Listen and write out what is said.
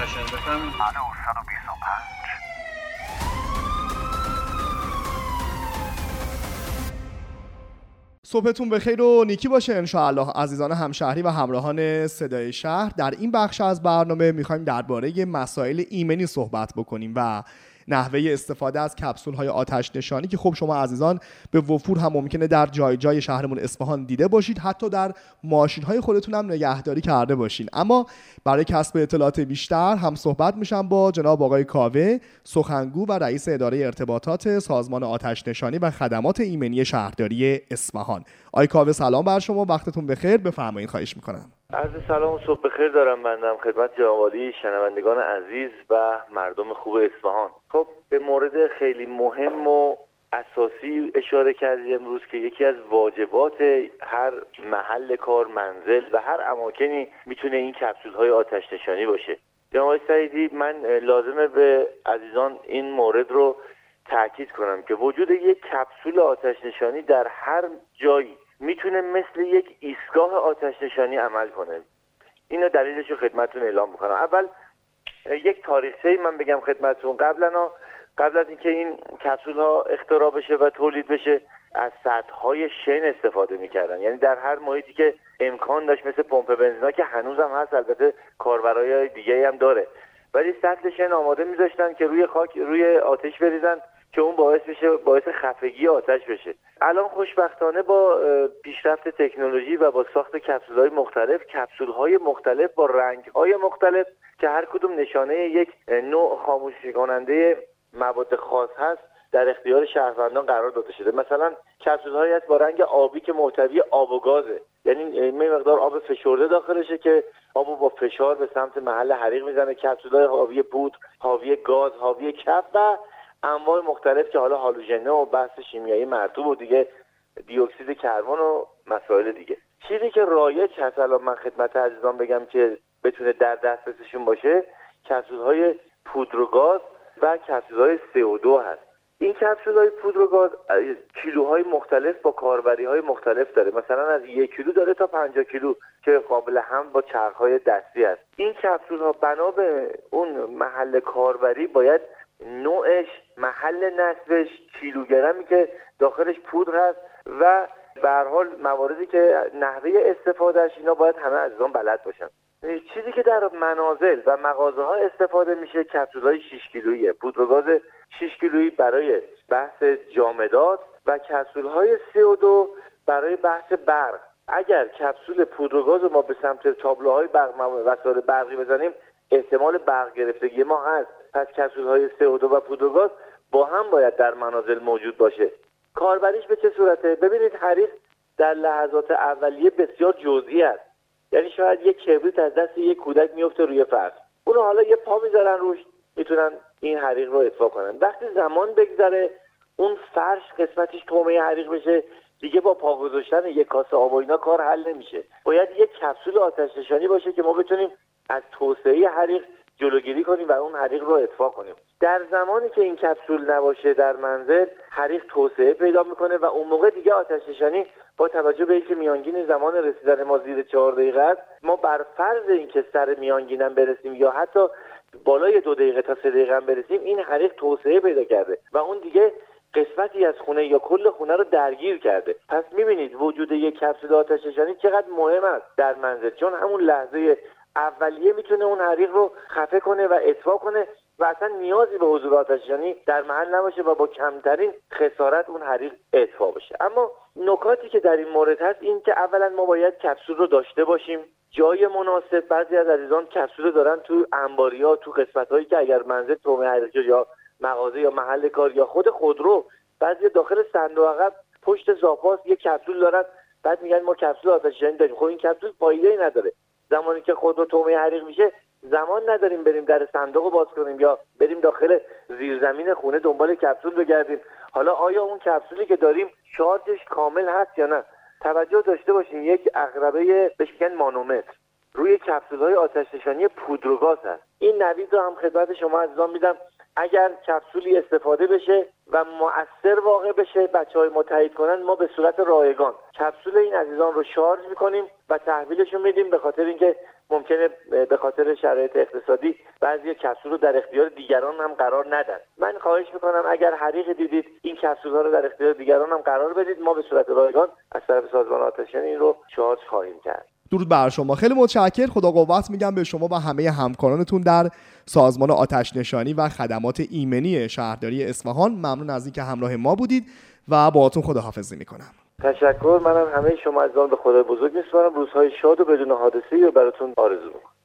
منتشر صبحتون بخیر و نیکی باشه انشاءالله. عزیزان همشهری و همراهان صدای شهر در این بخش از برنامه می‌خوایم درباره مسائل ایمنی صحبت بکنیم و نحوه استفاده از کپسول های آتش نشانی که خب شما عزیزان به وفور هم ممکنه در جای جای شهرمون اصفهان دیده باشید حتی در ماشین های خودتون هم نگهداری کرده باشین. اما برای کسب اطلاعات بیشتر هم صحبت میشم با جناب آقای کاوه سخنگو و رئیس اداره ارتباطات سازمان آتش نشانی و خدمات ایمنی شهرداری اصفهان. آقای کاوه سلام بر شما. وقتتون بخیر. بفرمایید. خواهش می‌کنم. عرض سلام و صبح بخیر دارم. بندم خدمت جنابالی شنوندگان عزیز و مردم خوب اصفهان. خب به مورد خیلی مهم و اساسی اشاره کردید امروز که یکی از واجبات هر محل کار منزل و هر اماکنی می‌تونه این کپسول های آتش نشانی باشه. جناب سعیدی من لازمه به عزیزان این مورد رو تاکید کنم که وجود یک کپسول آتش نشانی در هر جایی می‌تونه مثل یک ایستگاه آتش نشانی عمل کنه. اینو دلیلش رو خدمتتون اعلام می‌کنم. اول یک تاریخچه من بگم خدمتتون. قبلا قبل از اینکه این کپسول ها اختراع بشه و تولید بشه از سطح های شن استفاده می‌کردن. یعنی در هر محیطی که امکان داشت مثل پمپ بنزینا که هنوزم هست البته کاربرای دیگه هم داره. ولی سطح شن آماده میذاشتن که روی خاک روی آتش بریزن. که اون باعث بشه باعث خفگی آتش بشه. الان خوشبختانه با پیشرفت تکنولوژی و با ساخت کپسول های مختلف کپسول های مختلف با رنگ های مختلف که هر کدوم نشانه یک نوع خاموشی کننده مواد خاص هست در اختیار شهروندان قرار داده شده. مثلا کپسول هایی با رنگ آبی که محتوی آب و گازه. یعنی می مقدار آب فشرده داخلشه که آب با فشار به سمت محل حریق می‌زنه. کپسول های حاوی پودر حاوی گاز حاوی کف و انواع مختلف که حالا هالوژنه و بحث شیمیایی مرتوب و دیگه دیوکسید کربن و مسائل دیگه. چیزی که رایج هست الان من خدمت عزیزان بگم که بتونه در دسترسشون باشه کپسول های پودر و گاز و کپسول های CO2 هست. این کپسول های پودر و گاز کیلوهای مختلف با کاربری های مختلف داره. مثلا از یک کیلو داره تا 50 کیلو که قابل هم با چرخ های دستی است این کپسول ها بنا به اون محل کاربری باید نوعش محل نصبش کیلوگرمی که داخلش پودر هست و به حال مواردی که نحوه استفادهش اینا باید همه عزیزان بلد باشن. چیزی که در منازل و مغازه ها استفاده میشه کپسول های 6 کیلویی. پودرگاز 6 کیلویی برای بحث جامدات و کپسول های 32 برای بحث برق. اگر کپسول پودرگاز رو ما به سمت تابلوهای برق وسایل برقی بزنیم احتمال برق گرفتگی ما هست. پس کپسول های CO2 و پودرگاز با هم باید در منازل موجود باشه. کاربریش به چه صورته؟ ببینید حریق در لحظات اولیه بسیار جزئی است. یعنی شاید یک کبریت از دست یک کودک میفته روی فرش. اونو حالا یه پا می‌ذارن روش می‌تونن این حریق رو اطفا کنن. وقتی زمان بگذره اون فرش قسمتش تومه حریق بشه. دیگه با پا گذاشتن یک کاسه آب و اینا کار حل نمیشه. باید یک کپسول آتش نشانی باشه که ما بتونیم از توسعه حریق جلوگیری کنیم و اون حریق رو اطفا کنیم. در زمانی که این کپسول نباشه در منزل حریق توسعه پیدا می‌کنه و اون موقع دیگه آتش نشانی با توجه به اینکه میانگین زمان رسیدن ما زیر چهار دقیقه است ما بر فرض اینکه سر میانگینم برسیم یا حتی بالای دو دقیقه تا سه دقیقه هم برسیم این حریق توسعه پیدا کرده و اون دیگه قسمتی از خونه یا کل خونه رو درگیر کرده. پس می‌بینید وجود یک کپسول آتش نشانی چقدر مهم است در منزل. چون همون لحظه اولیه می‌تونه اون حریق رو خفه کنه و اطفا کنه و اصلا نیازی به حضور آتشنشانی در محل نباشه و با کمترین خسارت اون حریق اطفا بشه. اما نکاتی که در این مورد هست این که اولا ما باید کپسول رو داشته باشیم. جای مناسب بعضی از عزیزان کپسول دارن تو انباری تو قسمت هایی که اگر منزل تومه حریق یا مغازه یا محل کار یا خود خودرو بعضی داخل صندوق عقب پشت زاپاس یه کپسول دارن. بعد میگن ما کپسول آتشنشانی داریم. خب این کپسول فایده ای نداره. زمانی که خود رو تومه حریق میشه زمان نداریم بریم در صندوق رو باز کنیم یا بریم داخل زیرزمین خونه دنبال کپسول بگردیم. حالا آیا اون کپسولی که داریم شارژش کامل هست یا نه؟ توجه داشته باشیم یک اقربه بهش میگن مانومتر. روی کپسول های آتش نشانی پودروگاز هست. این نوید رو هم خدمت شما عزیزان میدم. اگر کپسولی استفاده بشه و مؤثر واقع بشه بچه های ما تایید کنن ما به صورت رایگان. کپسول این عزیزان رو شارژ می‌کنیم و تحویلشون میدیم به خاطر اینکه ممکنه به خاطر شرایط اقتصادی بعضی کپسول رو در اختیار دیگران هم قرار ندن. من خواهش می‌کنم اگر حریق دیدید این کپسول ها رو در اختیار دیگران هم قرار بدید. ما به صورت رایگان از طرف سازمان آتش این رو شارژ خواهیم کرد. درود بر شما. خیلی متشکر. خدا قوت میگم به شما و همه همکارانتون در سازمان آتش نشانی و خدمات ایمنی شهرداری اصفهان. ممنون از اینکه همراه ما بودید و باهاتون خداحافظی می‌کنم. تشکر. منم همه شما عزیزان به خدای بزرگ میسپارم. روزهای شاد و بدون حادثه رو براتون آرزو می‌کنم.